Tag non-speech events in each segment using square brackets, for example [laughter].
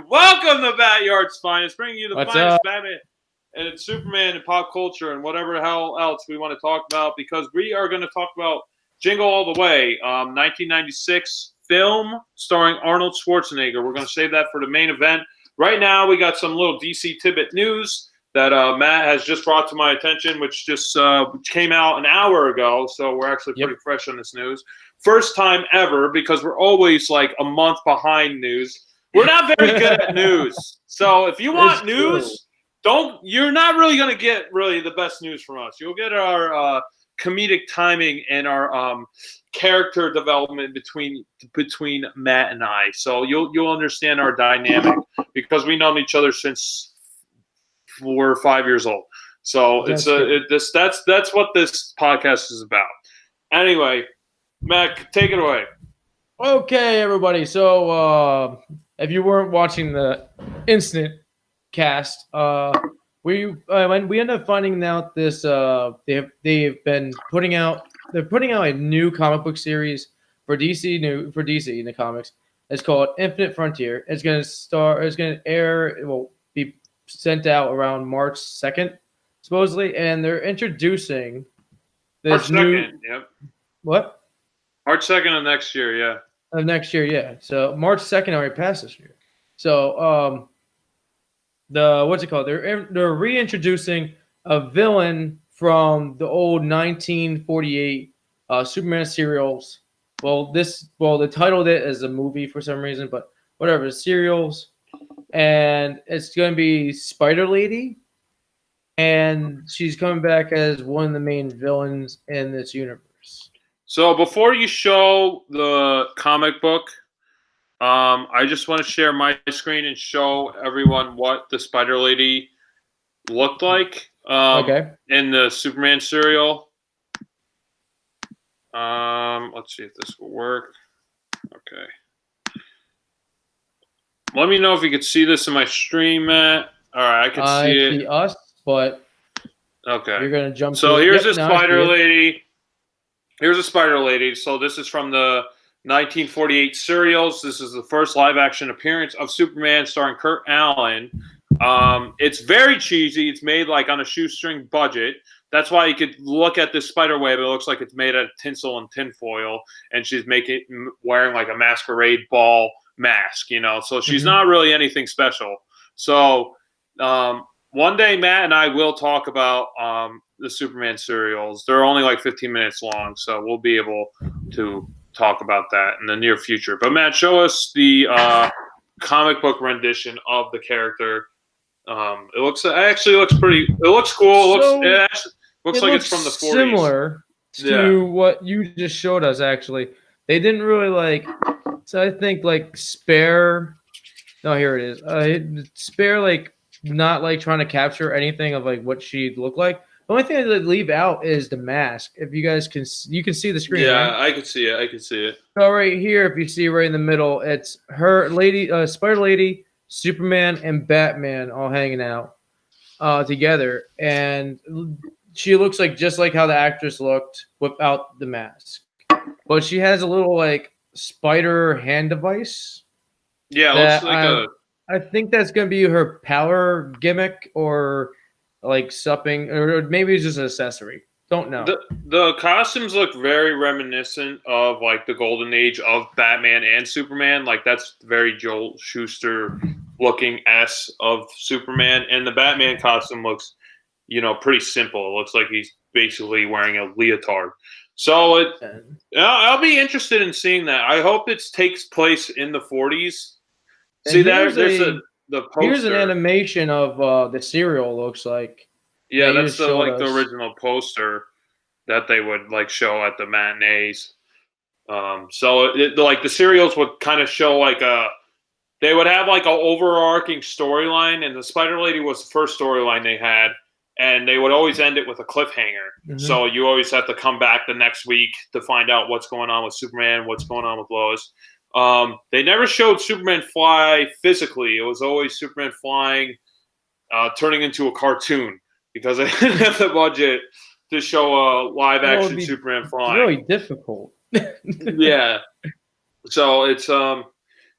Welcome to Backyard's Finest, bringing you the What's finest up? Batman and Superman and pop culture and whatever the hell else we want to talk about because we are going to talk about Jingle All the Way, um, 1996 film starring Arnold Schwarzenegger. We're going to save that for the main event. Right now, we got some little DC tidbit news that uh, Matt has just brought to my attention, which just uh, came out an hour ago. So we're actually Yep. pretty fresh on this news. First time ever because we're always like a month behind news. We're not very good at news. So if you want It's news, true. don't you're not really going to get really the best news from us. You'll get our uh, comedic timing and our um, character development between between Matt and I. So you'll you'll understand our dynamic because we known each other since we're five years old. So it's a it, this that's that's what this podcast is about. Anyway, Matt, take it away. Okay, everybody. So, uh, if you weren't watching the instant cast, uh, we uh, when we ended up finding out this, uh, they have they've been putting out they're putting out a new comic book series for DC new for DC in the comics. It's called Infinite Frontier. It's gonna start. It's gonna air. It will be sent out around March second, supposedly, and they're introducing March this new second. Yep. what March second of next year. Yeah. Of next year, yeah. So March second already passed this year. So um, the what's it called? They're they're reintroducing a villain from the old 1948 uh, Superman serials. Well, this well they titled it as a movie for some reason, but whatever serials, and it's going to be Spider Lady, and she's coming back as one of the main villains in this universe. So before you show the comic book, um, I just want to share my screen and show everyone what the Spider Lady looked like um, okay. in the Superman serial. Um, let's see if this will work. Okay. Let me know if you could see this in my stream, Matt. All right, I can I see it. see us, but Okay. You're gonna jump. So here's Yep, I spider it. lady. Here's a spider lady. So this is from the 1948 serials. This is the first live action appearance of Superman starring Kirk Alyn. Um, it's very cheesy. It's made like on a shoestring budget. That's why you could look at this spider web. It looks like it's made out of tinsel and tinfoil, and she's making wearing like a masquerade ball mask. You know, so she's Mhm. not really anything special. So um, one day Matt and I will talk about um, the Superman serials. They're only like 15 minutes long, so we'll be able to talk about that in the near future. But Matt, show us the uh, comic book rendition of the character. Um, it looks it actually looks pretty. It looks cool. It So, looks it actually looks It like looks it's from the 40s. Similar to Yeah. what you just showed us. Actually, they didn't really like. So I think like spare. No, here it is. Uh, spare like not like trying to capture anything of like what she looked like. The only thing that they leave out is the mask. If you guys can, you can see the screen. Yeah, right? I can see it. I can see it. So right here, if you see right in the middle, it's her lady, uh, Spider Lady, Superman, and Batman all hanging out uh, together, and she looks like just like how the actress looked without the mask, but she has a little like spider hand device. Yeah, looks like I- a I think that's gonna be her power gimmick, or like supping, or maybe it's just an accessory. Don't know. The the costumes look very reminiscent of like the golden age of Batman and Superman. Like that's very Joel Shuster looking S of Superman, and the Batman costume looks, you know, pretty simple. It looks like he's basically wearing a leotard. So it, I'll be interested in seeing that. I hope it takes place in the 40s. And See that there's a- a, the poster. Here's an animation of uh, the serial. Looks like. Yeah, that that's the like the original poster that they would like show at the matinees. Um, so it, like the serials would kind of show like a, they would have like a overarching storyline, and the Spider Lady was the first storyline they had, and they would always end it with a cliffhanger. Mhm. So you always have to come back the next week to find out what's going on with Superman, what's going on with Lois. Um, they never showed Superman fly physically. It was always Superman flying, uh, turning into a cartoon because they didn't have the budget to show a live action Superman It's flying. really difficult. [laughs] yeah. So it's um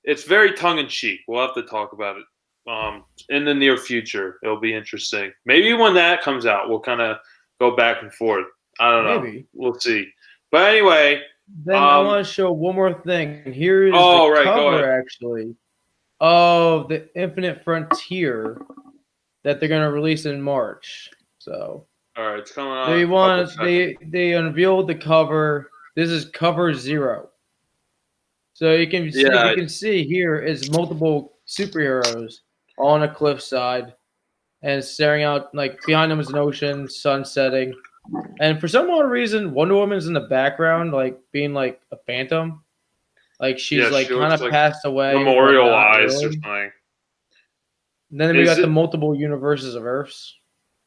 it's very tongue in cheek. We'll have to talk about it um, in the near future. It'll be interesting. Maybe when that comes out, we'll kind of go back and forth. I don't know. Maybe. We'll see. But anyway, Then I Um, want to show one more thing. Here is Oh, the right, cover actually of the Infinite Frontier that they're gonna release in March. So all right, it's coming they in a couple want they they unveiled the cover. This is cover zero. So you can see Yeah. you can see here is multiple superheroes on a cliffside and staring out like behind them is an ocean, sun setting. And for some odd reason, Wonder Woman's in the background, like being like a phantom. Like she's Yeah, like she kind of like passed away. memorialized or something. Then we Is got the multiple universes of Earths.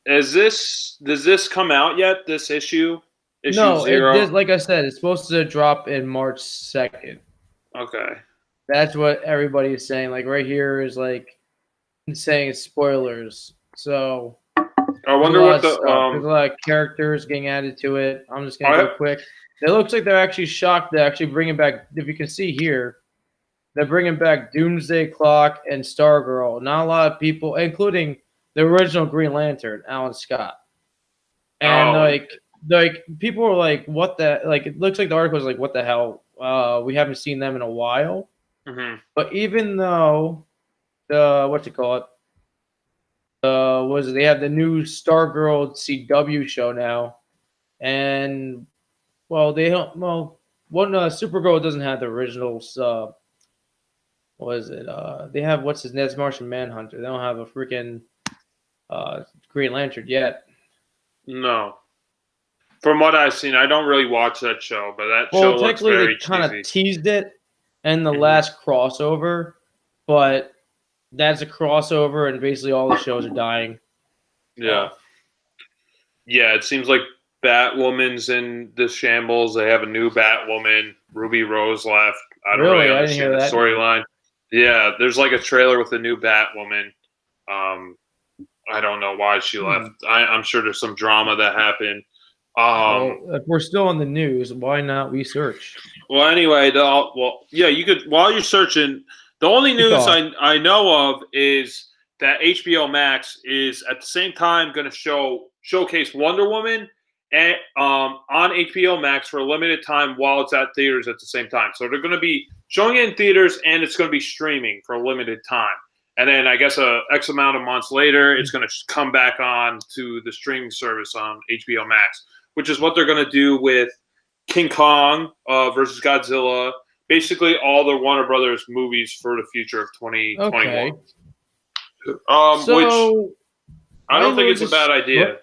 Is this does this come out yet? This issue, issue no, it, zero. this, like I said, it's supposed to drop in March second. okay. That's what everybody is saying. Like right here is like saying it's spoilers. So I wonder what the stuff. there's a um. lot of characters getting added to it. I'm just gonna I- go quick. It looks like they're actually shocked to actually bringing back. If you can see here, they're bringing back Doomsday Clock and Stargirl. Not a lot of people, including the original Green Lantern, Alan Scott, and Oh. like like people were like, "What the?" Like it looks like the article is like, "What the hell?" Uh, we haven't seen them in a while. mhm. But even though the what you call it, uh, was they have the new Stargirl CW show now, and well, they don't. Well, one uh, Supergirl doesn't have the original. Uh, what is it? Uh, they have what's his name? Martian Manhunter. They don't have a freaking uh, Green Lantern yet. No. From what I've seen, I don't really watch that show, but that show Well, looks technically, very they kind of teased it in the Mhm. last crossover, but that's a crossover, and basically all the shows are dying. yeah. Yeah, it seems like Batwoman's in the shambles. They have a new Batwoman. Ruby Rose left. I don't Really? really, I didn't hear understand the storyline. Yeah, there's like a trailer with a new Batwoman. Um, I don't know why she Hmm. left. I, I'm sure there's some drama that happened. Um, well, if we're still on the news, why not research? Well, anyway, the well, yeah, you could while you're searching. The only news I. I know of is that HBO Max is at the same time going to show showcase Wonder Woman and um on HBO Max for a limited time while it's at theaters at the same time. So they're going to be showing it in theaters and it's going to be streaming for a limited time. And then I guess a X amount of months later, it's going to come back on to the streaming service on HBO Max, which is what they're going to do with King Kong uh, versus Godzilla. Basically, all the Warner Brothers movies for the future of 2021. Okay. Um, which So I don't I think would it's a bad idea. what?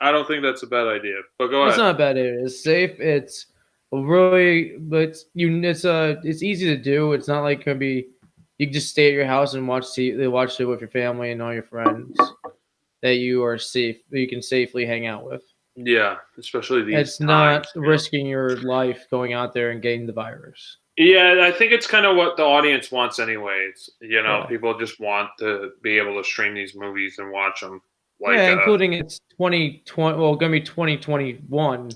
I don't think that's a bad idea. But go it's ahead. not a bad. Either. It's safe. It's really, but it's, you. It's uh, it's easy to do. It's not like gonna be. You can just stay at your house and watch TV, watch it with your family and all your friends that you are safe. That you can safely hang out with. yeah, especially these. it's not times, you know. risking your life going out there and getting the virus. Yeah, I think it's kind of what the audience wants, anyways. You know, Yeah. people just want to be able to stream these movies and watch them. Like, yeah, uh, including it's 2020. Well, gonna be 2021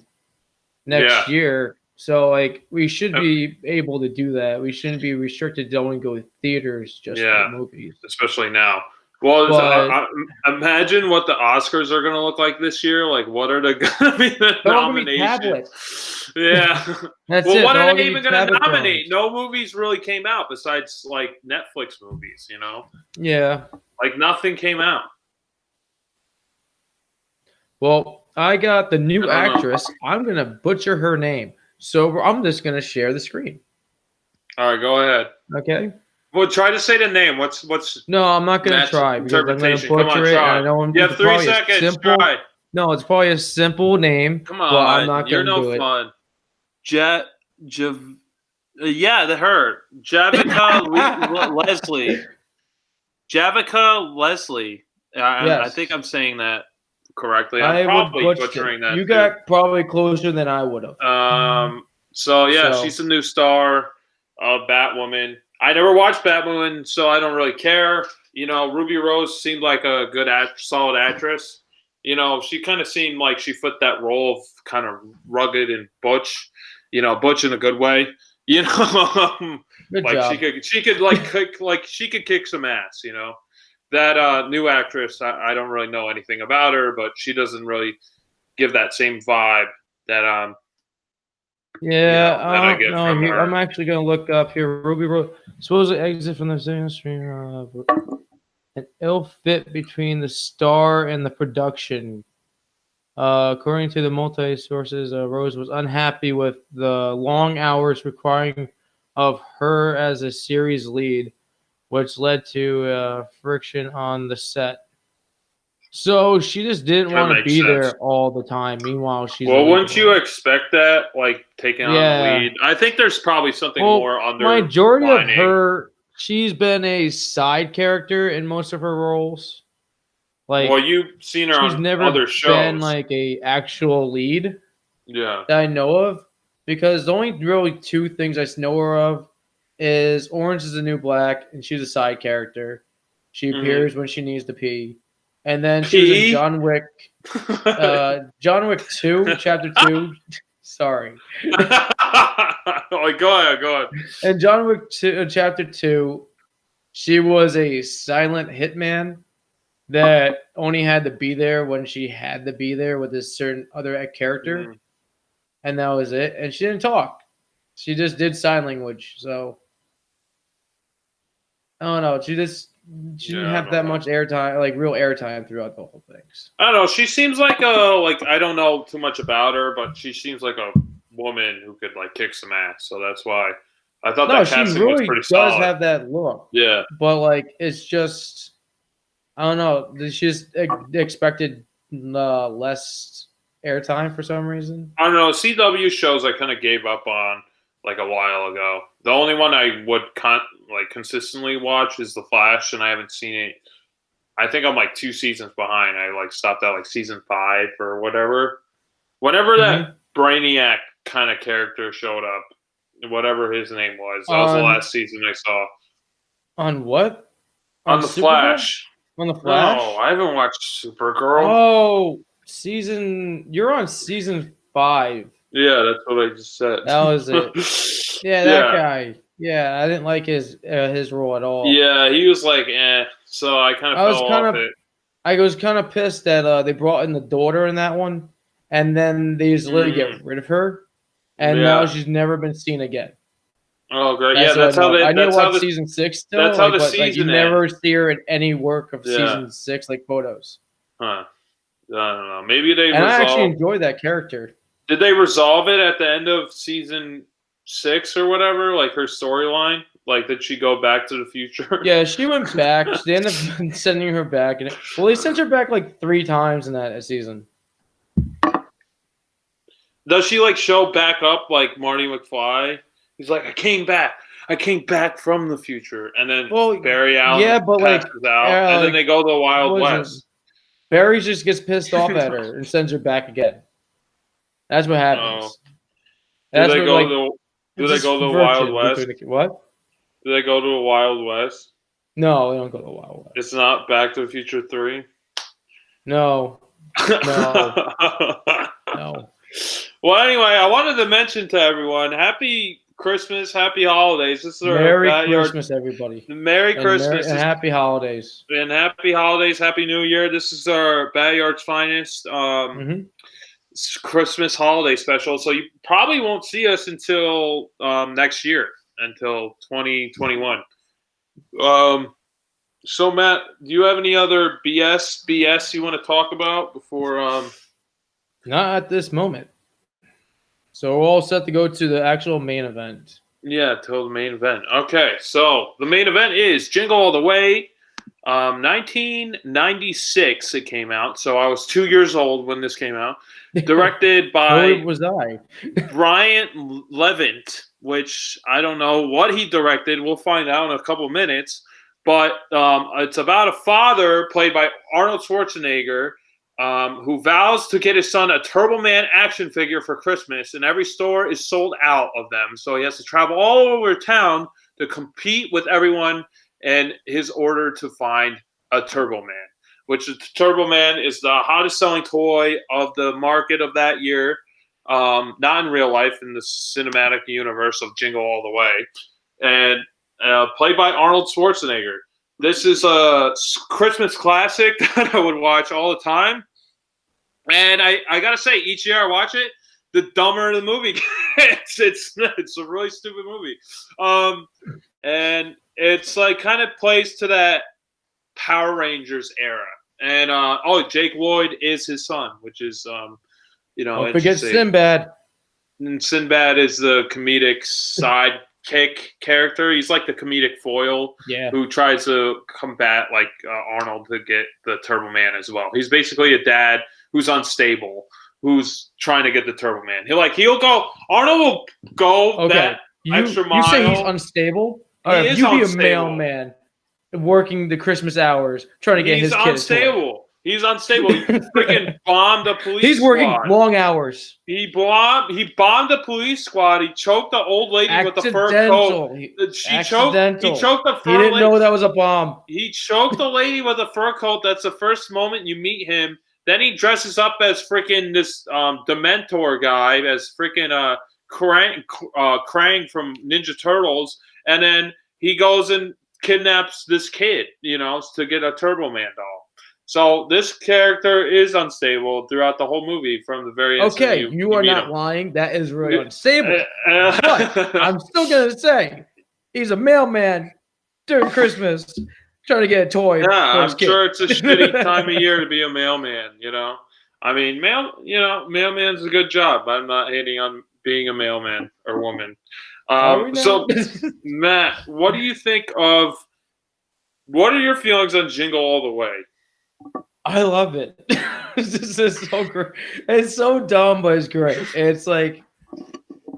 next Yeah. year. So like we should be able to do that. We shouldn't be restricted to only go to theaters just Yeah. for movies. especially now. Well, But- uh, uh, imagine what the Oscars are going to look like this year. Like, what are the [laughs] going to be the They're all gonna be nominations? Yeah. [laughs] That's well, it. what are they even going to nominate? phones. No movies really came out besides like Netflix movies. You know, Yeah. like nothing came out. Well, I got the new don't know. actress. I'm gonna butcher her name, so I'm just gonna share the screen. All right, go ahead. Okay. Well, try to say the name. What's what's? No, I'm not gonna Match try because I'm gonna interpretation. Come butcher on, it. and try. I know I'm You have it's three probably seconds. Simple, Try. No, it's probably a simple name. Come on, but I'm not you're gonna no do it. fun. Jet, Jav, uh, yeah, the her, Javica Le- Le- [laughs] Leslie, Javica Leslie. I, I- I think I'm saying that correctly. I'm I would probably butcher butchering it. that. You too. got probably closer than I would have. Um. So yeah, So- she's a new star of Batwoman. I never watched Batwoman, so I don't really care. You know, Ruby Rose seemed like a good, act- solid actress. You know, she kind of seemed like she fit that role of kind of rugged and butch. You know, butch in a good way. [laughs] You know, Good like job. she could she could like kick like she could kick some ass, you know. That uh, new actress, I, I don't really know anything about her, but she doesn't really give that same vibe that um Yeah, that I I don't know. from Here- her. I'm actually gonna look up here. Ruby wrote, supposedly exit from the industry. Uh, an ill fit between the star and the production. Uh, according to the multi sources, uh, Rose was unhappy with the long hours requiring of her as a series lead, which led to uh, friction on the set. So she just didn't want to be sense. there all the time. Meanwhile, she's well, wouldn't you expect that, like taking on Yeah. the lead? I think there's probably something Well, more the majority of her she's been a side character in most of her roles like well, you've seen her she's on never other shows. been like a actual lead yeah, that i know of because the only really two things i know her of is orange is the new black and she's a side character she Mhm. appears when she needs to pee and then she was in john wick uh [laughs] john wick 2 chapter 2 sorry like [laughs] go ahead, go ahead. In John Wick 2, uh, Chapter 2, she was a silent hitman that only had to be there when she had to be there with this certain other character, Mhm. and that was it. And she didn't talk. She just did sign language. So I don't know. She just she didn't I have that know. much airtime, like real airtime throughout the whole things. I don't know. She seems like a like I don't know too much about her, but she seems like a woman who could like kick some ass. So that's why I thought No, that she casting really was pretty does solid. have that look. yeah, but like it's just I don't know. She just expected uh, less airtime for some reason. I don't know. CW shows I kind of gave up on like a while ago. The only one I would con- like consistently watch is The Flash, and I haven't seen it. I think I'm like two seasons behind. I like stopped at like season five or whatever. Whenever that mm-hmm. Brainiac kind of character showed up, whatever his name was, that was the last season I saw On what? on, The Superman? Flash. On the Flash. No, I haven't watched Supergirl. Oh, season. You're on season five. Yeah, that's what I just said. That was it. [laughs] Yeah, that guy. Yeah, I didn't like his uh, his role at all. Yeah, he was like, eh. So I kind of I was kind of- it. I was kind of pissed that uh, they brought in the daughter in that one, and then they just literally Mm. get rid of her, and Yeah. now she's never been seen again. Oh, great. That's yeah, that's I how they. I That's how the. season six still. that's how like, the but, like, you season never see her in any work of Yeah. season six, like photos. Huh. I don't know. Maybe they And I actually resolved. enjoy that character. Did they resolve it at the end of season six or whatever? Like her storyline? Like, did she go back to the future? [laughs] Yeah, she went [laughs] back. They ended up [laughs] sending her back, and well, they sent her back like three times in that season. Does she like show back up like Marty McFly? He's like, I came back. I came back from the future, and then Well, Barry Allen yeah, but, like, out, yeah, and like, then they go to the Wild West. Barry just gets pissed off at her and sends her back again. That's what happens. Do That's they what, go like, to the, do they go to the Wild West? what? Do they go to the Wild West? No, they don't go to the Wild West. It's not Back to the Future Three. No, [laughs] No. no. well, anyway, I wanted to mention to everyone, Happy Christmas, Happy Holidays. This is our Merry Christmas, everybody. Merry And Christmas Merry- and happy holidays. and Happy Holidays, Happy New Year. This is our backyard's finest um, Mhm. Christmas holiday special. So you probably won't see us until um, next year, until 2021. Um, so Matt, do you have any other BS BS you want to talk about before? Um, Not at this moment. So we're all set to go to the actual main event. yeah, till the main event. Okay, so the main event is Jingle All the Way. Um, 1996 it came out, so I was two years old when this came out. [laughs] Directed by was I? [laughs] Brian Levant, which I don't know what he directed. We'll find out in a couple minutes. But um, it's about a father played by Arnold Schwarzenegger um, who vows to get his son a Turbo Man action figure for Christmas, and every store is sold out of them. So he has to travel all over town to compete with everyone in his order to find a Turbo Man. Which is Turbo Man is the hottest selling toy of the market of that year um, not in real life, in the cinematic universe of Jingle All the Way. and uh, played by Arnold Schwarzenegger. This is a Christmas classic [laughs] that I would watch all the time. And I, I gotta say, each year I watch it, the dumber the movie [laughs] gets. It's it's a really stupid movie, um, and it's like kind of plays to that Power Rangers era. And uh, oh, Jake Lloyd is his son, which is um, you know, Don't forget Sinbad. And Sinbad is the comedic [laughs] sidekick character. He's like the comedic foil Yeah. who tries to combat like uh, Arnold to get the Turbo Man as well. He's basically a dad who's unstable, who's trying to get the Turbo Man. He like he'll go. Arnold will go Okay. that You, extra mile. you say he's unstable? All right, you be a mailman working the Christmas hours trying to get He's his kid unstable. He's unstable. He freaking [laughs] bombed a police. He's working squad. long hours. He bombed. He bombed a police squad. He choked the old lady with the fur coat. Accidental. He, She choked. He choked the he didn't lady. know that was a bomb. He choked the lady with a fur coat. That's the first moment you meet him. Then he dresses up as freaking this um, Dementor guy, as freaking uh, Krang, uh, Krang from Ninja Turtles, and then he goes and kidnaps this kid, you know, to get a Turbo Man doll. So this character is unstable throughout the whole movie from the very. Okay, you, are meet not him. lying. That is really unstable. Uh, [laughs] But I'm still gonna say he's a mailman during Christmas trying to get a toy. Yeah, I'm kid. sure it's a shitty [laughs] time of year to be a mailman. You know, I mean, mail. You know, mailman's a good job. I'm not hating on being a mailman or woman. Um, so, [laughs] Matt, what do you think of? What are your feelings on Jingle All the Way? I love it. [laughs] this is so great. It's so dumb, but it's great. It's like, oh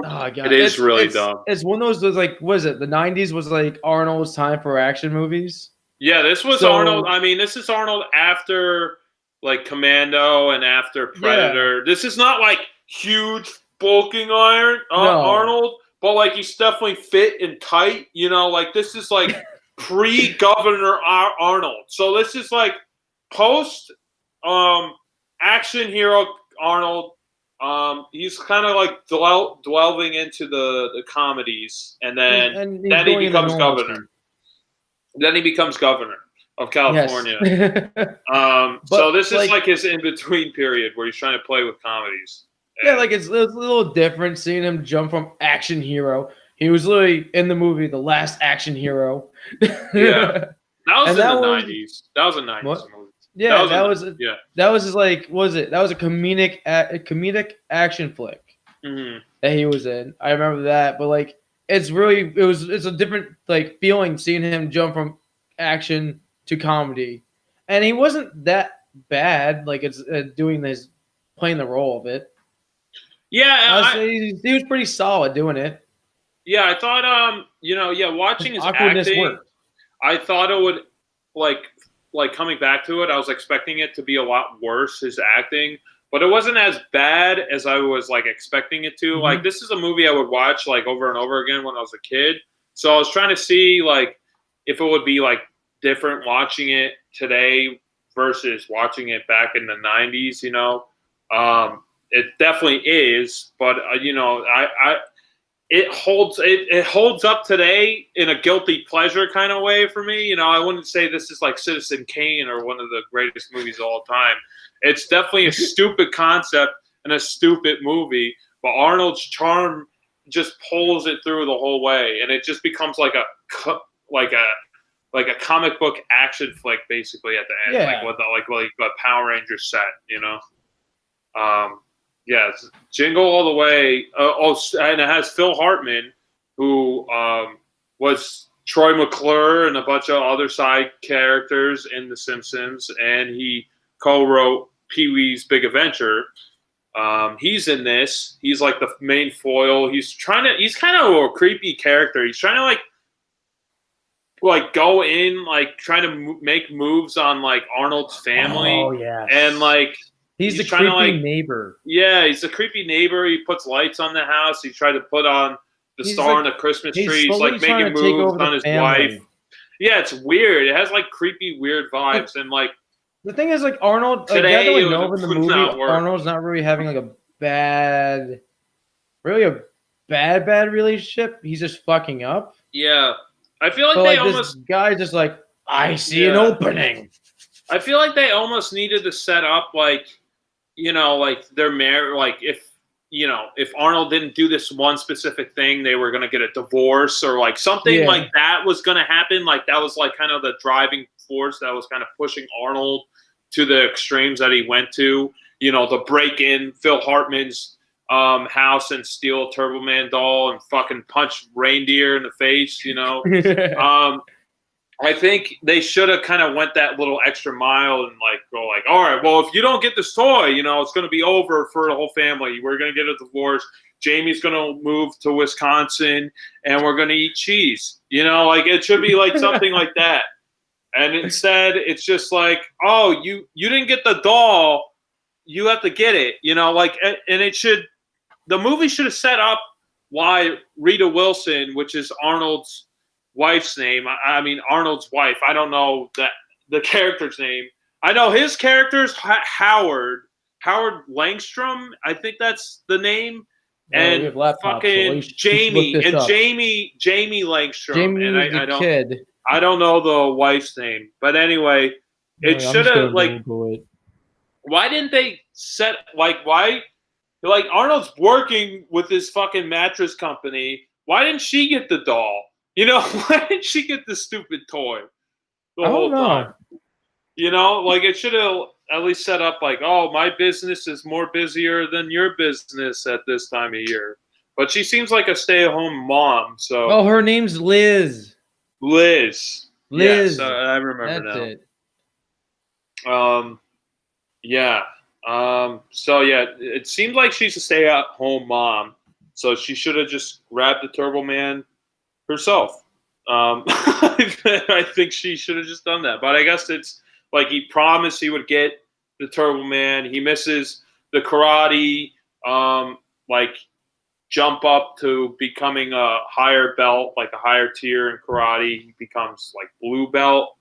god, It is It's- really it's- dumb. It's one of those those, like, was it the '90s? Was like Arnold's time for action movies. Yeah, this was So- Arnold. I mean, this is Arnold after like Commando and after Predator. This is not like huge bulking iron uh, No. Arnold, but like he's definitely fit and tight. You know, like this is like [laughs] pre Governor Ar- Arnold. So this is like post um action hero Arnold. Um, he's kind of like dwell, delving into the the comedies, and then And then he going in the becomes governor. Then he becomes governor of California. Yes. [laughs] Um, But, so this is like- like his in between period where he's trying to play with comedies. Yeah, like it's, it's a little different seeing him jump from action hero. He was literally in the movie the last action hero. [laughs] Yeah. that was and in that the was- nineties. That was a nineties What? movie. yeah, That that was was, a- yeah. that was his like what was it? That was a comedic a, comedic action flick. hmm that he was in. I remember that, but like it's really it was it's a different like feeling seeing him jump from action to comedy, and he wasn't that bad. Like it's uh, doing this playing the role of it. Yeah, I would I, he, he was pretty solid doing it. yeah. I thought, um, you know, yeah, watching his acting, worked. I thought it would like like coming back to it. I was expecting it to be a lot worse his acting, but it wasn't as bad as I was like expecting it to. Mhm. Like this is a movie I would watch like over and over again when I was a kid. So I was trying to see like if it would be like different watching it today versus watching it back in the 90s, you know. Um it definitely is, but uh, you know, I I it holds it, it holds up today in a guilty pleasure kind of way for me. You know, I wouldn't say this is like Citizen Kane or one of the greatest movies of all time. It's definitely a [laughs] stupid concept and a stupid movie, but Arnold's charm just pulls it through the whole way, and it just becomes like a like a like a comic book action flick basically at the end, Yeah. like with the, like like a Power Ranger set, you know. Um, Yes, Jingle All the Way. Uh, oh, and it has Phil Hartman, who um, was Troy McClure and a bunch of other side characters in The Simpsons, and he co-wrote Pee Wee's Big Adventure. Um, he's in this. He's like the main foil. He's trying to. He's kind of a creepy character. He's trying to like, like go in, like trying to make moves on like Arnold's family, Oh yeah, and like he's, he's the creepy like- neighbor. yeah, he's a creepy neighbor. He puts lights on the house. He tried to put on the He's star like- on the Christmas tree. He's like making moves on his family. wife. Yeah, it's weird. It has like creepy, weird vibes, and like The thing is, like Arnold, Today, it know in the movie, not. Arnold's not really having like a bad, really a bad, bad relationship. He's just fucking up. Yeah, I feel like But they like almost. this guy just like I see an opening. I feel like they almost needed to set up like, you know, like their marriage. Like if you know, if Arnold didn't do this one specific thing, they were gonna get a divorce or like something Yeah. like that was gonna happen. Like that was like kind of the driving force that was kind of pushing Arnold to the extremes that he went to. You know, the break in Phil Hartman's um, house and steal a Turbo Man doll and fucking punch reindeer in the face. You know. [laughs] um, I think they should have kind of went that little extra mile and like go like, all right, well, if you don't get this toy, you know, it's going to be over for the whole family. We're going to get a divorce. Jamie's going to move to Wisconsin, and we're going to eat cheese. You know, like it should be like [laughs] something like that. And instead, it's just like, oh, you you didn't get the doll, you have to get it. You know, like, and and it should, the movie should have set up why Rita Wilson, which is Arnold's wife's name. I, I mean Arnold's wife. I don't know that the character's name. I know his character's H- Howard. Howard Langstrom. I think that's the name. We and laptops, fucking should- Jamie and up. Jamie Jamie Langstrom. Jamie and I, the I don't kid. I don't know the wife's name. But anyway, It Wait, I'm shoulda, like- it. why didn't they set like why like Arnold's working with this fucking mattress company. Why didn't she get the doll? You know, [laughs] why didn't she get the stupid toy the whole know. time? You know, like it should have at least set up like, oh, my business is more busier than your business at this time of year. But she seems like a stay-at-home mom, so Oh, her name's Liz. Liz. Liz. Yes, I remember That's now. it. Um, yeah. Um, so yeah, it seems like she's a stay-at-home mom. So she should have just grabbed the Turbo Man herself. Um, [laughs] I think she should have just done that. But I guess it's like he promised he would get the Turbo Man. He misses the karate, um, like jump up to becoming a higher belt, like a higher tier in karate. He becomes like blue belt.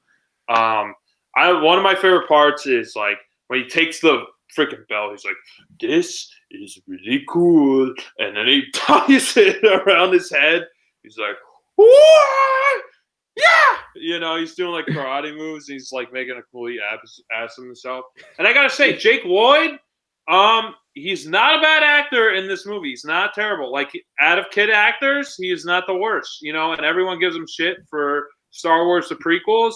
Um, I one of my favorite parts is like when he takes the freaking belt. He's like, "This is really cool," and then he [laughs] ties it around his head. He's like, "What? Yeah!" You know, he's doing like karate moves. He's like making a complete ass, ass of himself. And I gotta say, Jake Lloyd, um, he's not a bad actor in this movie. He's not terrible. Like out of kid actors, he is not the worst. You know, and everyone gives him shit for Star Wars the prequels.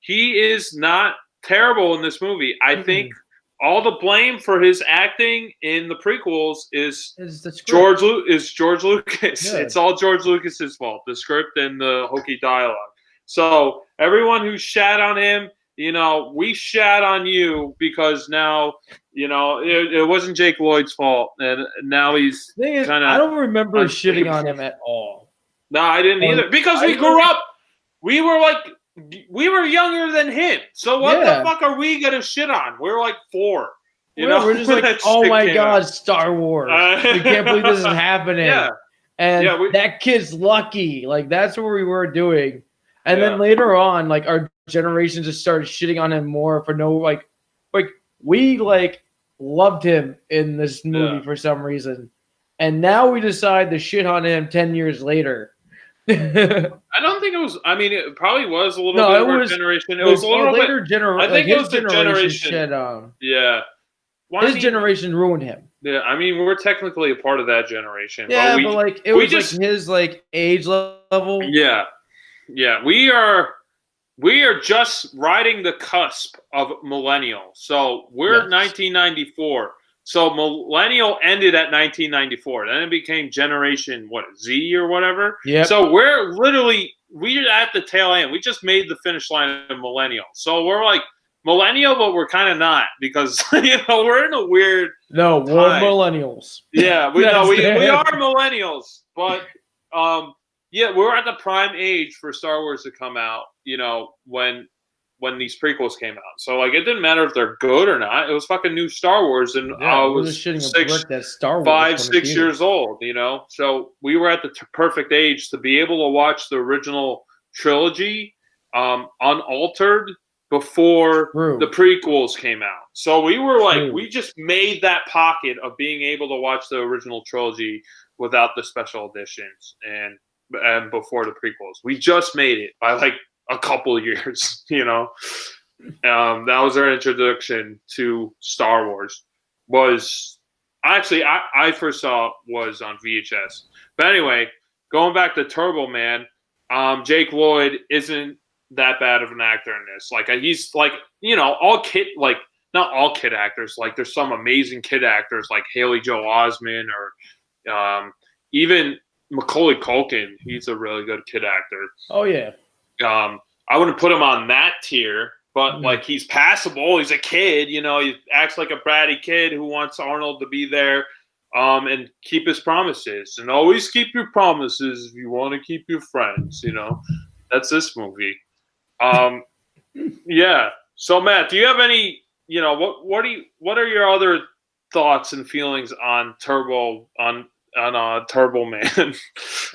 He is not terrible in this movie. I Mhm. think all the blame for his acting in the prequels is It's the. George Lu- is George Lucas. Yeah. It's all George Lucas's fault. The script and the hokey dialogue. So everyone who shat on him, you know, we shat on you because now, you know, it, it wasn't Jake Lloyd's fault, and now he's. Is, kinda I don't remember un- shitting on him at all. No, I didn't either because I we grew up. We were like, we were younger than him. So what Yeah. the fuck are we gonna shit on? We're like four. You We're- know, we're just like, [laughs] oh my god, out. Star Wars! Uh, [laughs] we can't believe this is happening. Yeah, and Yeah, we- that kid's lucky. Like that's what we were doing. And Yeah. then later on, like our generation just started shitting on him more for no like, like we like loved him in this movie for some reason, and now we decide to shit on him ten years later. [laughs] I don't think it was. I mean, it probably was a little No, bit it of our was- generation. It was a little bit. later generation. I think like, it was the generation. generation- Shit on. Um, yeah. I His generation ruined him. Yeah, I mean, we're technically a part of that generation. Yeah, but we, but like it was just- like his like age level. Yeah, yeah, we are we are just riding the cusp of millennial. So we're Yes. 1994. So millennial ended at 1994. Then it became generation what Z or whatever. Yeah. So we're literally we're at the tail end. We just made the finish line of millennial. So we're like millennial, but we're kind of not because [laughs] you know we're in a weird no, we're millennials. yeah, we know we, we [laughs] are millennials, but um, yeah, we're at the prime age for Star Wars to come out. You know when when these prequels came out, so like it didn't matter if they're good or not. It was fucking new Star Wars, and Yeah, I was six, that Star Wars five, six years old. You know, so we were at the t- perfect age to be able to watch the original trilogy um, unaltered before True. the prequels came out. So we were like, True. we just made that pocket of being able to watch the original trilogy without the special editions. And and before the prequels. We just made it by like a couple of years, [laughs] you know. Um, that was our introduction to Star Wars. Was actually I, I first saw was on VHS. But anyway, going back to Turbo Man, um, Jake Lloyd isn't that bad of an actor in this. Like he's like you know all kid like not all kid actors. Like there's some amazing kid actors like Haley Joel Osment or um, even Macaulay Culkin. He's a really good kid actor. Oh yeah. Um, I wouldn't put him on that tier, but Mhm. like he's passable. He's a kid, you know. He acts like a bratty kid who wants Arnold to be there, um, and keep his promises. And always keep your promises if you want to keep your friends. You know, that's this movie. Um, [laughs] yeah. So Matt, do you have any? You know, what what do you what are your other thoughts and feelings on Turbo on on uh, Turbo Man [laughs]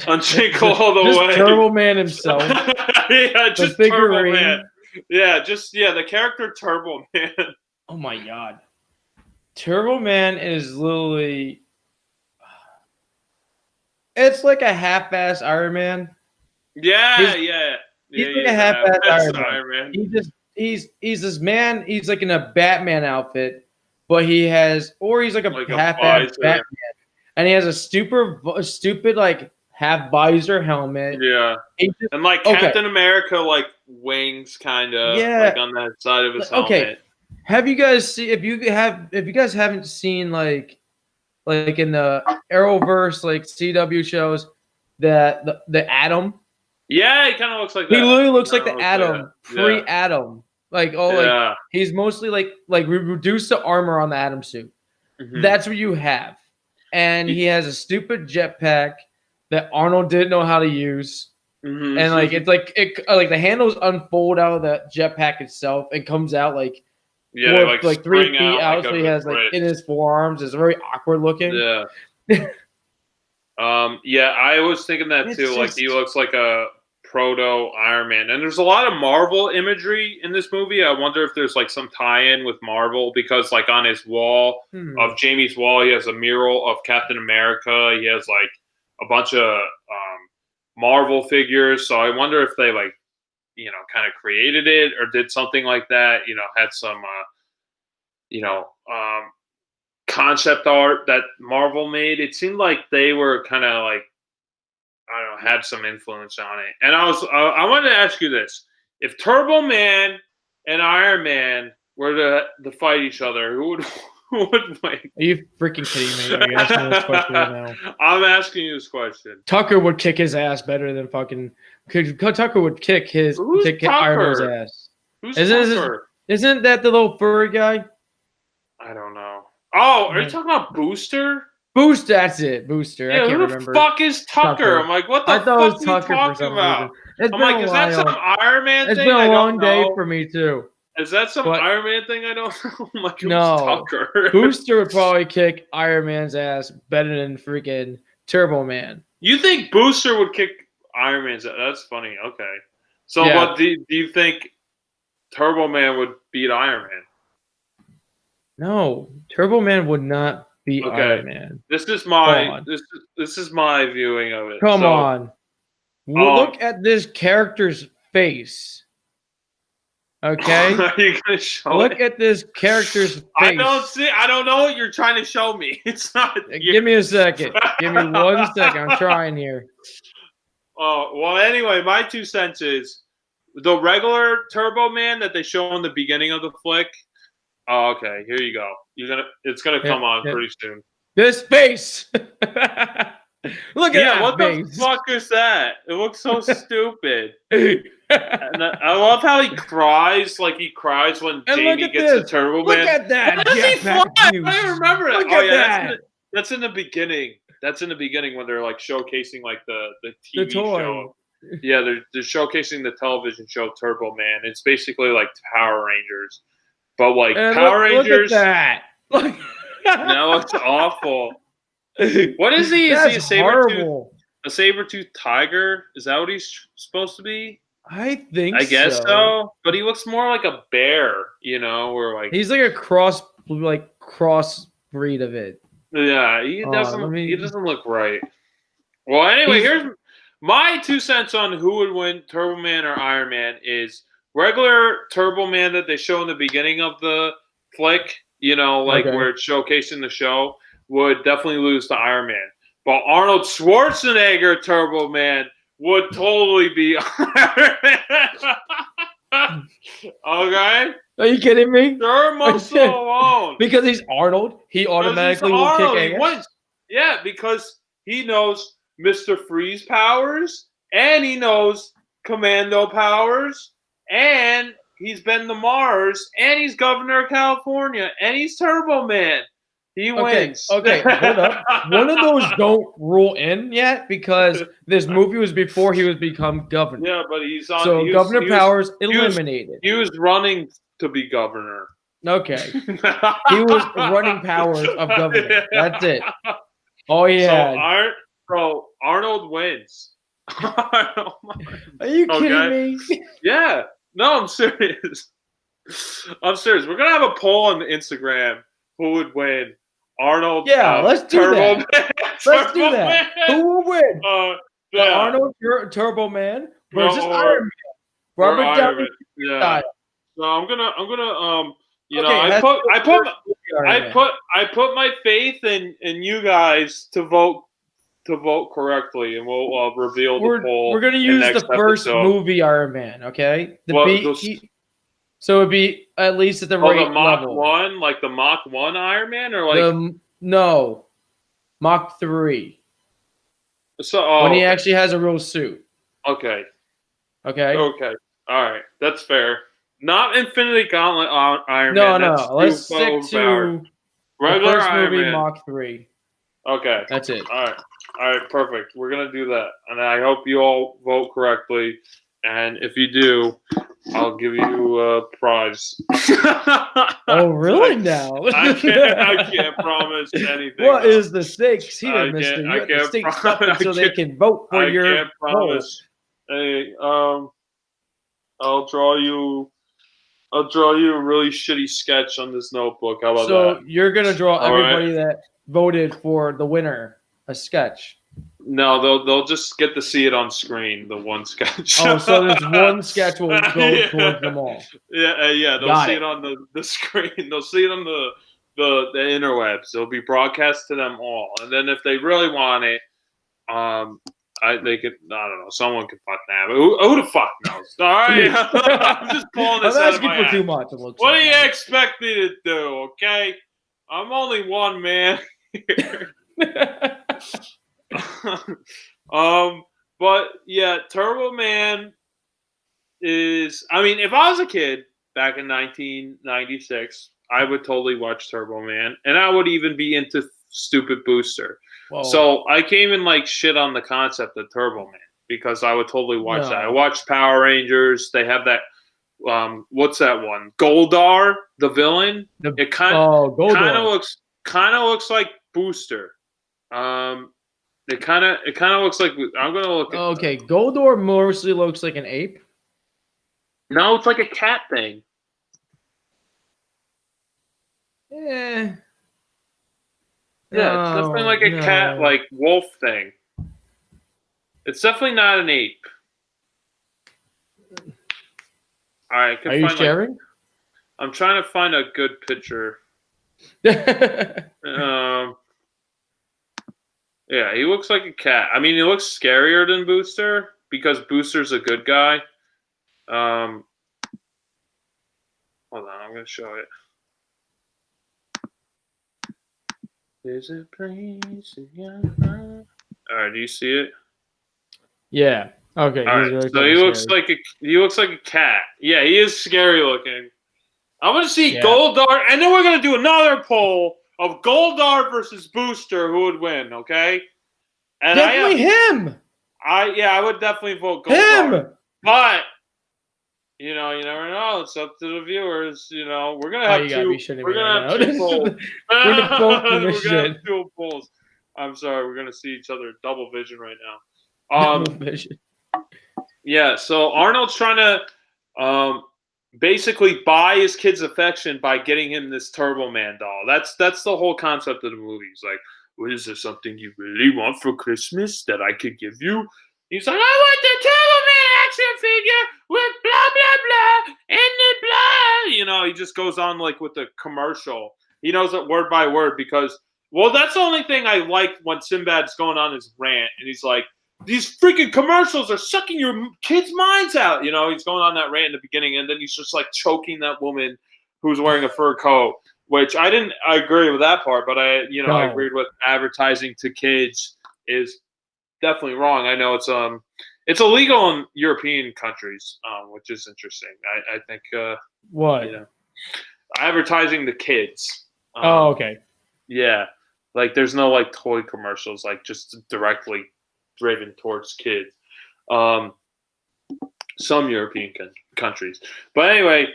on Jingle All the Just Way? Turbo Man himself. [laughs] yeah, just Turbo. Man. Yeah, just yeah, the character Turbo Man. [laughs] Oh my god. Turbo Man is literally it's like a half-ass Iron Man. Yeah, He's- yeah. he's yeah, like a half-ass that's Iron Man. Man. He just he's he's this man, he's like in a Batman outfit, but he has or he's like a Like half-ass. Batman. And he has a stupid stupid like half visor helmet. Yeah, just- and like Okay. Captain America, like wings, kind of, Yeah. like on that side of his helmet. Okay. Have you guys see if you have if you guys haven't seen like like in the Arrowverse like CW shows that the, the Atom Yeah, he kind of looks like that. he literally looks like the Kinda Atom that. pre Atom like oh like he's mostly like like we reduced the armor on the Atom suit Mhm. that's what you have and he has a stupid jetpack that Arnold didn't know how to use Mhm. and like it's like it like the handles unfold out of the jetpack itself and comes out like yeah, four- like, like three feet out, like so he has like in his forearms. It's very awkward looking. Yeah. [laughs] um. Yeah, I was thinking that It's too. like he looks like a proto Iron Man, and there's a lot of Marvel imagery in this movie. I wonder if there's like some tie-in with Marvel because like on his wall Hmm. of Jamie's wall, he has a mural of Captain America. He has like a bunch of um, Marvel figures. So I wonder if they like, you know, kind of created it or did something like that. You know, had some, uh, you know, um, concept art that Marvel made. It seemed like they were kind of like, I don't know, had some influence on it. And I was, uh, I wanted to ask you this: If Turbo Man and Iron Man were to, to fight each other, who would [laughs] who would win? Are you freaking kidding me? Are you asking this question right now? [laughs] I'm asking you this question. Tucker would kick his ass better than fucking. could- Tucker would kick his Who's kick Iron Man's ass. Who's Isn't Tucker? Isn't that the little furry guy? I don't know. Oh, are you talking about Booster? Boost, that's it. Booster. I can't who the remember. fuck is Tucker? Tucker. I'm like, what the I fuck thought it was are you Tucker talking about? I'm like, is that some Iron Man It's thing? been I a don't long day know? for me too. Is that some but- Iron Man thing I don't [laughs] know? I'm like, No. Tucker? Booster would probably kick Iron Man's ass better than freaking Turbo Man. You think Booster would kick Iron Man's ass? That's funny. Okay. So, Yeah. what do, do you think Turbo Man would beat Iron Man? No, Turbo Man would not beat Okay. Iron Man. This is my this is this is my viewing of it. Come So, on. Well, um, Look at this character's face. Okay? [laughs] Are you gonna show Look it? at this character's face. [laughs] I don't see. I don't know what you're trying to show me. [laughs] It's not. Give me a second. Give me one second. I'm trying here. Oh well. Anyway, my two cents is the regular Turbo Man that they show in the beginning of the flick. Oh, okay. Here you go. You're gonna. It's gonna Yeah, come on yeah. pretty soon. This face. [laughs] Look at Yeah. that What face. the fuck is that? It looks so [laughs] stupid. [laughs] And I, I love how he cries. Like he cries when And Jamie at gets the this. Turbo Look Man. at that. How does he fly? jetpack I remember that. Look oh at yeah, That's, in that. the, that's in the beginning. That's in the beginning when they're like showcasing like the the The TV toy. show. Yeah, they're they're showcasing the television show Turbo Man. It's basically like Power Rangers, but like And Power look, Rangers. Look at that. Look. [laughs] no, it's awful. What is he? Is he a saber tooth? A saber tooth tiger? Is that what he's supposed to be? I think I guess so. so. But he looks more like a bear, you know, or like He's like a cross, like cross breed of it. Yeah, he Uh, doesn't. let me- He doesn't look right. Well, anyway, He's- here's my two cents on who would win, Turbo Man or Iron Man, is regular Turbo Man that they show in the beginning of the flick. You know, like Okay. where it's showcasing the show, would definitely lose to Iron Man. But Arnold Schwarzenegger Turbo Man would totally be [laughs] Iron Man. [laughs] okay, Are you kidding me? Sure, [laughs] muscle alone. Because he's Arnold, he automatically will Arnold, kick ass. Yeah, because he knows Mr. Freeze powers and he knows Commando powers and he's been to Mars and he's governor of California and he's Turbo Man. He wins. okay, hold up. One of those [laughs] don't rule in yet because this movie was before he was become governor. Yeah, but he's on. so he was- Governor he was- Powers was- eliminated. He was running to be governor. okay, [laughs] he was running powers of governor. That's it. [laughs] Oh yeah. So. Ar- so Arnold wins. Arnold- [laughs] Are you kidding okay. me? Yeah. No, I'm serious. I'm serious. We're gonna have a poll on Instagram. Who would win? Arnold. Yeah, uh, let's do Turbo that. Man, Let's do that. Man. Who will win? Uh, yeah. Arnold Tur- Turbo Man versus or- Iron Man. Robert Downey Yeah. So I'm gonna. I'm gonna. Um. You Okay, know, I put. I put. first movie Iron I put. I put my faith in in you guys to vote to vote correctly, and we'll uh, reveal the we're, poll. we're gonna use next the first movie Iron Man, okay? The Well, B, he- so it'd be at least at the Oh, right the Mach level. One, like the Mach One Iron Man, or like The- no, Mach three so. Oh, when he actually has a real suit. okay. Okay. Okay. All right. That's fair. Not Infinity Gauntlet uh, Iron no, Man. no. That's Let's stick to regular the first Iron movie, Man. Mach three. Okay. That's it. All right. All right. Perfect. We're gonna do that, and I hope you all vote correctly. And if you do, I'll give you a prize. [laughs] Oh, really? [laughs] Now, I can't. I can't promise anything. What is the stakes here, I Mister? can't- You I can't stake pro- something [laughs] I so they can't- can vote for I your. can't promise. Hey, um, I'll draw you. I'll draw you a really shitty sketch on this notebook. How about So that? So you're gonna draw All right. everybody that voted for the winner a sketch. No, they'll they'll just get to see it on screen. The one sketch. Oh, so there's [laughs] one sketch will go Yeah. towards them all. Yeah, uh, yeah. They'll Got see it. it. on the, the screen. [laughs] They'll see it on the, the the interwebs. It'll be broadcast to them all. And then if they really want it, um, I they could. I don't know. Someone could fuck that. But who, who the fuck knows? [laughs] All right. I'm just pulling this I'm out of asking for ass. too much. What do you expect me to do? Okay, I'm only one man. [laughs] um, but yeah, Turbo Man is. I mean, if I was a kid back in 1996, I would totally watch Turbo Man, and I would even be into Stupid Booster. Whoa. So I came in like shit on the concept of Turbo Man because I would totally watch No. that. I watched Power Rangers. They have that. Um, what's that one? Goldar, the villain. The- It kind oh, kind of looks kind of looks like Booster. Um, it kind of it kind of looks like I'm gonna look. Okay, Goldar mostly looks like an ape. No, it's like a cat thing. Eh. Yeah, it's definitely No, like a cat, like wolf thing. It's definitely not an ape. All right, Are you find, like- sharing? I'm trying to find a good picture. [laughs] Um, yeah, he looks like a cat. I mean, he looks scarier than Booster because Booster's a good guy. Um, hold on, I'm gonna show it. There's a place in your heart. All right, do you see it? yeah. Okay. All right, really so he looks scary. like a he looks like a cat. Yeah, he is scary looking. I'm gonna see Yeah. Goldar, and then we're gonna do another poll of Goldar versus Booster. Who would win? Okay. And definitely I, him. I yeah, I would definitely vote Goldar. Him. But you know, you never know. It's up to the viewers. You know, we're gonna Oh, have gotta two. [laughs] [laughs] We're gonna have two polls. We're gonna We're gonna have two polls. I'm sorry, we're gonna see each other double vision right now. Um, Vision. yeah, so Arnold's trying to um, basically buy his kid's affection by getting him this Turbo Man doll. That's that's the whole concept of the movie. He's like, "Well, is there something you really want for Christmas that I could give you?" He's like, I want the Turbo Man action figure with blah blah blah and the blah. You know, he just goes on like with the commercial. He knows it word by word because well, that's the only thing I like when Sinbad's going on his rant and he's like, these freaking commercials are sucking your kids' minds out. You know, he's going on that rant in the beginning, and then he's just like choking that woman who's wearing a fur coat. Which I didn't I agree with that part, but I you know no. I agreed with advertising to kids is definitely wrong. I know it's um it's illegal in European countries, um, which is interesting. I, I think uh, what you know, advertising to kids. Um, oh, okay. Yeah, like there's no like toy commercials, like just directly driven towards kids. Um, some European countries, but anyway,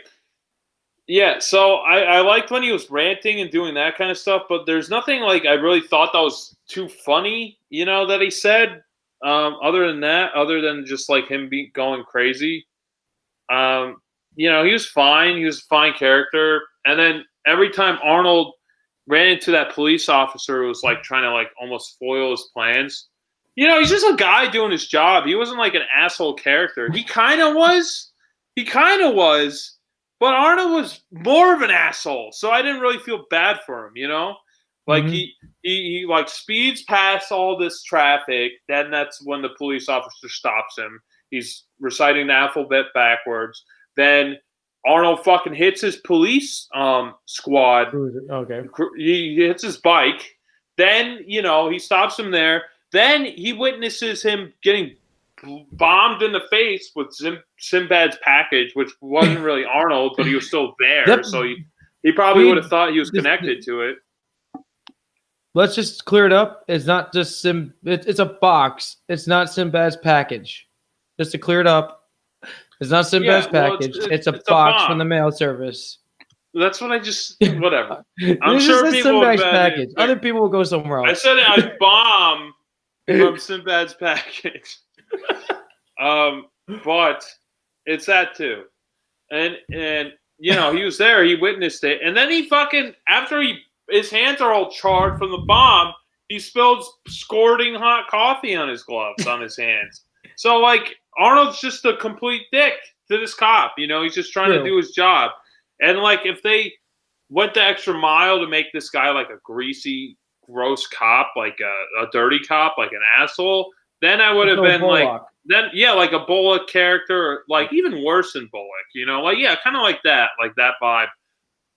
yeah. So I, I liked when he was ranting and doing that kind of stuff, but there's nothing like I really thought that was too funny, you know, that he said. Um, other than that, other than just like him be going crazy, um, you know, he was fine. He was a fine character. And then every time Arnold ran into that police officer who was like trying to like almost foil his plans, you know, he's just a guy doing his job. He wasn't like an asshole character. He kind of was. He kind of was. But Arnold was more of an asshole. So I didn't really feel bad for him, you know? Like mm-hmm. he, he he like speeds past all this traffic. Then that's when the police officer stops him. He's reciting the alphabet backwards. Then Arnold fucking hits his police um squad. Okay. He hits his bike. Then you know he stops him there. Then he witnesses him getting bombed in the face with Zim- Sinbad's package, which wasn't really [laughs] Arnold, but he was still there. So he, he probably would have thought he was connected to it. Let's just clear it up. It's not just Sim. It, it's a box. It's not Sinbad's package. Just to clear it up, it's not Sinbad's yeah, well, package. It's, it's, it's, a it's box a from the mail service. That's what I just [laughs] whatever. I'm sure people Sinbad's package. Other people will go somewhere else. I said it, I [laughs] bomb from Sinbad's package. [laughs] um, but it's that too, and and you know he was there, he witnessed it, and then he fucking after he his hands are all charred from the bomb, he spills squirting hot coffee on his gloves on his hands. So like Arnold's just a complete dick to this cop, you know, he's just trying to do his job, and like if they went the extra mile to make this guy like a greasy gross cop, like a, a dirty cop, like an asshole, then I would have been Bullock. like, then yeah, like a Bullock character, like even worse than Bullock, you know, like yeah, kind of like that, like that vibe.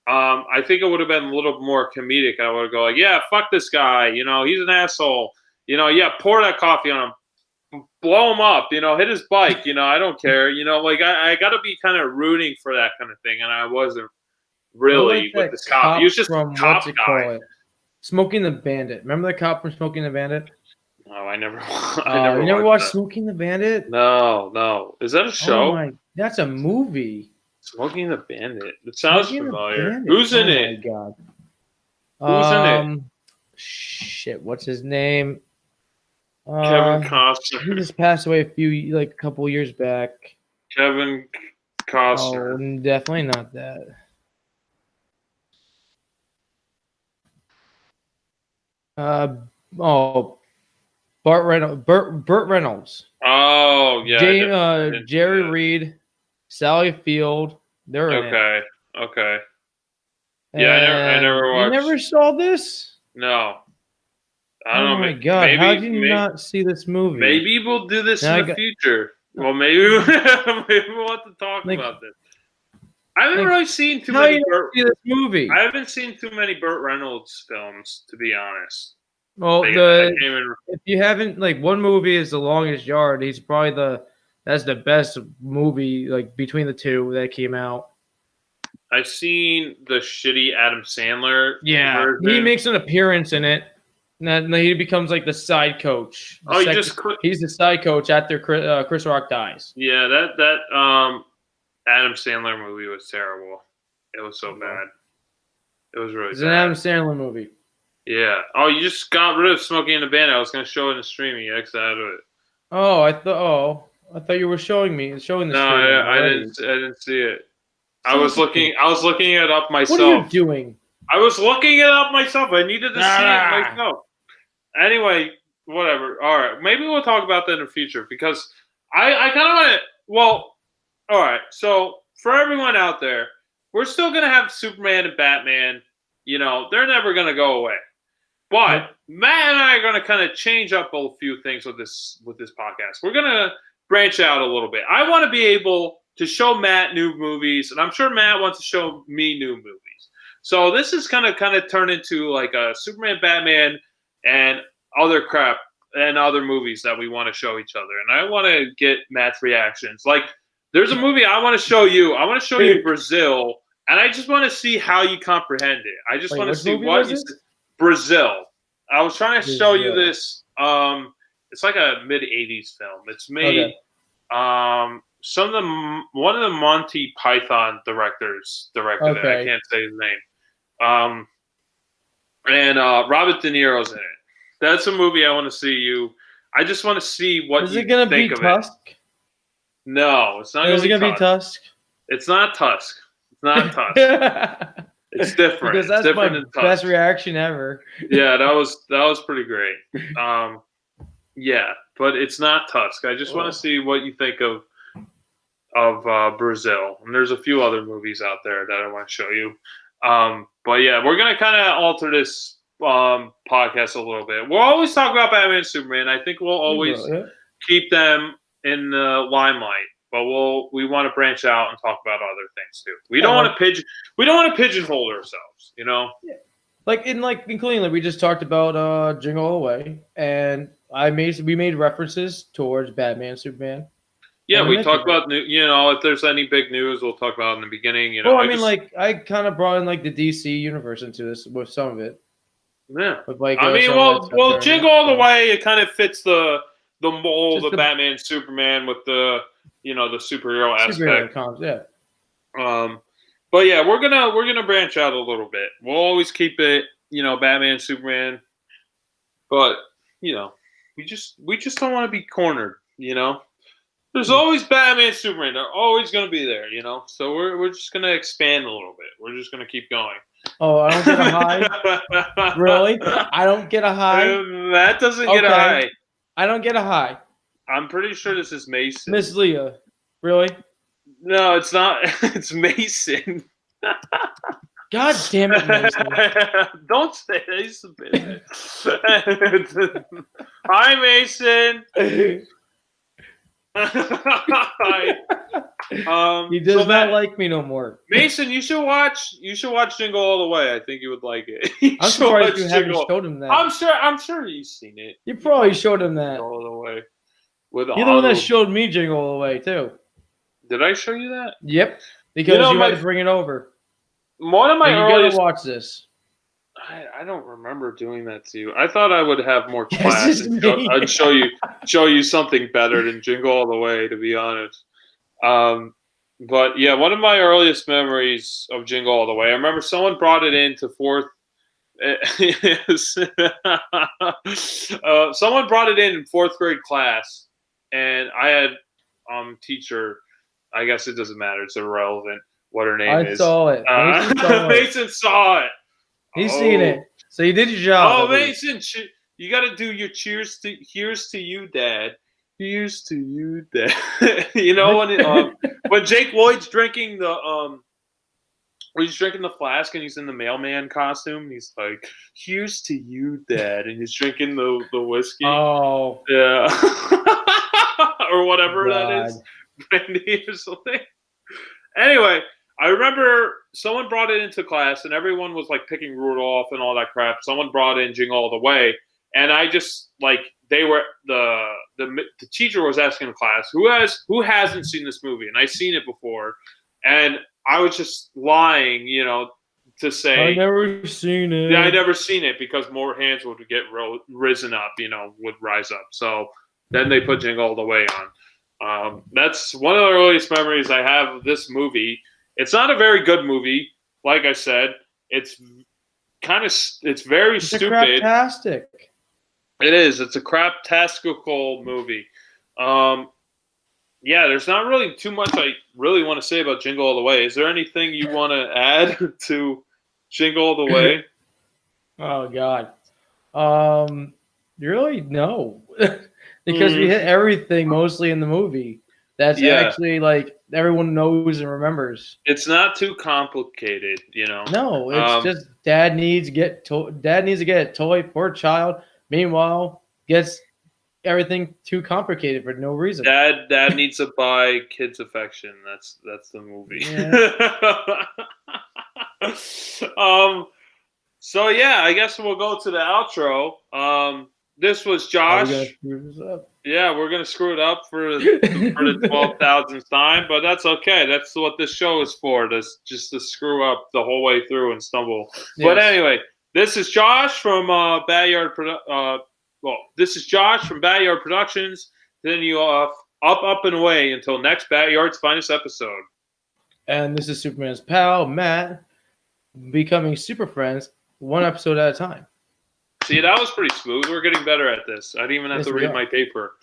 Um, I think it would have been a little more comedic. I would go like, yeah, fuck this guy, you know, he's an asshole, you know, yeah, pour that coffee on him, blow him up, you know, hit his bike, you know, I don't [laughs] care, you know, like I, I got to be kind of rooting for that kind of thing, and I wasn't really like with this cop. cop. He was just cop guy. Smokey and the Bandit. Remember the cop from Smokey and the Bandit? No, I never. [laughs] I uh, never. You never watched, Smokey and the Bandit? No, no. Is that a show? Oh my, that's a movie. Smokey and the Bandit. It sounds Smoking familiar. Who's in oh it? God. Who's um, in it? Um, shit, what's his name? Kevin uh, Costner. He just passed away a few, like a couple years back. Kevin Costner. Oh, definitely not that. Uh oh, Bart Reynolds, Burt, Burt Reynolds. Oh yeah, Jay, uh, Jerry Reed, Sally Field. They're okay. Okay. Yeah, I never, I never watched. You never saw this? No. I don't oh know. my god! Maybe, How did you maybe, not see this movie? Maybe we'll do this now in I the got, future. Well, maybe [laughs] maybe we'll have to talk like, about this. I haven't like, really seen too many. Burt, see this movie. I haven't seen too many Burt Reynolds films, to be honest. Well, the if you haven't like one movie is the longest yard. He's probably the that's the best movie like between the two that came out. I've seen the shitty Adam Sandler. Yeah, version. he makes an appearance in it. And he becomes like the side coach. The oh, he just he's the side coach after Chris, uh, Chris Rock dies. Yeah, that that um Adam Sandler movie was terrible. It was so bad. It was really. It's bad. an Adam Sandler movie. Yeah. Oh, you just got rid of Smokey and the Bandit. I was gonna show it in the streaming. You exited out of it. Oh, I thought. Oh, I thought you were showing me showing the. No, I, I, didn't. I didn't see it. I was looking. I was looking it up myself. What are you doing? I was looking it up myself. I needed to ah. see it myself. Anyway, whatever. All right, maybe we'll talk about that in the future because I I kind of want to. Well, all right. So for everyone out there, we're still gonna have Superman and Batman. You know, they're never gonna go away. But Matt and I are gonna kind of change up a few things with this with this podcast. We're gonna branch out a little bit. I want to be able to show Matt new movies, and I'm sure Matt wants to show me new movies. So this is kind of kind of turned into like a Superman, Batman, and other crap and other movies that we want to show each other. And I want to get Matt's reactions. Like, there's a movie I want to show you. I want to show you Brazil, and I just want to see how you comprehend it. I just Wait, want to see what you. Brazil. I was trying to show you this. Um, it's like a mid '80s film. It's made. Okay. Um, some of the one of the Monty Python directors directed it. I can't say his name. Um, and uh, Robert De Niro's in it. That's a movie I want to see you. I just want to see what Is you it gonna be think of it. No, it's not. Is it gonna gonna be Tusk. It's not Tusk. It's not [laughs] Tusk. It's [laughs] different. because that's my different than best reaction ever. yeah, that was [laughs] that was pretty great. Um, yeah, but it's not Tusk. I just want Oh. to see what you think of of uh, Brazil. And there's a few other movies out there that I want to show you. Um, but yeah, we're gonna kind of alter this um, podcast a little bit. We'll always talk about Batman and Superman. I think we'll always keep them in the limelight. But we'll we want to branch out and talk about other things too. We don't Yeah, want to pigeon we don't want to pigeonhole ourselves, you know. like in like including like we just talked about uh Jingle All the Way, and I made we made references towards Batman, Superman. Yeah, we then- talk about new. You know, if there's any big news, we'll talk about in the beginning. You know, well, I mean, just- like I kind of brought in like the DC universe into this with some of it. yeah. With like, I uh, mean, well, well. Jingle All the Way, it kind of fits the the mold of the- Batman, Superman with the you know the superhero Superhero aspect. comics, yeah. Um, but yeah, we're gonna we're gonna branch out a little bit. We'll always keep it, you know, Batman, Superman, but you know, we just we just don't want to be cornered. You know, there's Hmm. always Batman, Superman. They're always gonna be there. You know, so we're we're just gonna expand a little bit. We're just gonna keep going. Oh, I don't get a high. [laughs] really? I don't get a high. that doesn't get a high. I don't get a high. I'm pretty sure this is Mason. Miss Leah, really? No, it's not. [laughs] It's Mason. [laughs] God damn it, Mason. [laughs] Don't say that Mason. Hi, Mason. [laughs] Hi. Um, he does so not Matt- like me no more. Mason. You should watch. You should watch Jingle All the Way. I think you would like it. [laughs] You I'm surprised you haven't Jingle- showed him that. I'm sure. I'm sure you've seen it. you probably showed him that. All the way. With You're the one that showed me Jingle All the Way too. Did I show you that? Yep, because you, know, my- had to bring it over. One of my And you earliest gotta watch this. I, I don't remember doing that to you. I thought I would have more [laughs] class show. I'd show you show you something better than Jingle All the Way, to be honest. Um, but yeah, one of my earliest memories of Jingle All the Way. I remember someone brought it into fourth. [laughs] uh, someone brought it in in fourth grade class, and I had um teacher. I guess it doesn't matter; it's irrelevant what her name I is. saw it. Uh, Mason saw [laughs] it. Mason saw it. He's seen Oh. it. So you did your job. Oh. Mason, che- you got to do your cheers to here's to you, Dad. Here's to you, Dad. [laughs] you know when it, um, [laughs] when Jake Lloyd's drinking the um, when he's drinking the flask and he's in the mailman costume, he's like, "Here's to you, Dad," and he's drinking the the whiskey. Oh, Yeah, [laughs] or whatever that is brandy or something. Anyway, I remember someone brought it into class and everyone was like picking Rudolph and all that crap. Someone brought in Jingle All the Way, and I just like they were the the the teacher was asking the class who has who hasn't seen this movie, and I seen it before, and I was just lying, you know, to say I never seen it. yeah, I never seen it because more hands would get ro- risen up, you know, would rise up. So then they put Jingle All the Way on. Um, that's one of the earliest memories I have of this movie. It's not a very good movie, like I said. It's kind of it's very It's a stupid. craptastic. It is. It's a crap-tastical movie. Um, yeah, there's not really too much I really want to say about Jingle All the Way. Is there anything you want to add [laughs] to Jingle All the Way? [laughs] Oh God. Um, Really? No. [laughs] because we Mm. hit everything mostly in the movie. That's Yeah. actually like everyone knows and remembers. It's not too complicated, you know. No, it's Um, just dad needs get to- dad needs to get a toy for a child. Meanwhile, gets everything too complicated for no reason. Dad, dad needs to buy kids affection. That's that's the movie. [laughs] um. So yeah, I guess we'll go to the outro. Um. This was Josh. gonna screw this up? Yeah, we're gonna screw it up for [laughs] for the twelve thousandth time, but that's okay. That's what this show is for. To just to screw up the whole way through and stumble. But anyway, this is Josh from uh, Backyard. Produ- uh, well, this is Josh from Backyard Productions. Then you off up, up and away until next Backyard's finest episode. and this is Superman's pal Matt, becoming super friends one episode at a time. See, that was pretty smooth. We're getting better at this. I didn't even have Yes, to read my paper.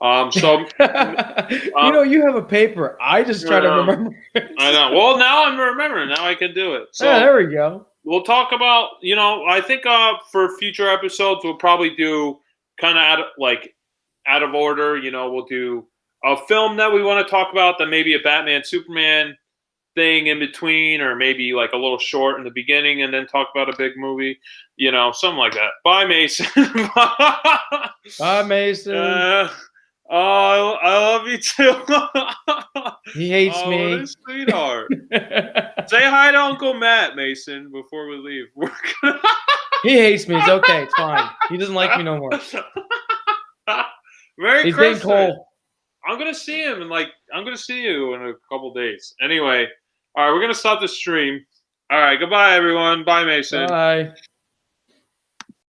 Um, so [laughs] you know, you have a paper. I just try to Um, remember. I know. Well, now I'm remembering. Now I can do it. So yeah, there we go. we'll talk about you know i think uh for future episodes we'll probably do kind of out of like out of order you know we'll do a film that we want to talk about then maybe a batman superman thing in between or maybe like a little short in the beginning and then talk about a big movie you know something like that bye mason [laughs] Bye, Mason. uh, oh I love you too [laughs] he hates oh, me. what a sweetheart [laughs] say hi to uncle matt mason before we leave gonna- he hates me. It's okay. It's fine. He doesn't like me no more. Merry He's Christmas. cold. I'm gonna see him and like I'm gonna see you in a couple days. Anyway, all right, we're gonna stop the stream. All right, goodbye everyone. Bye, Mason. Bye.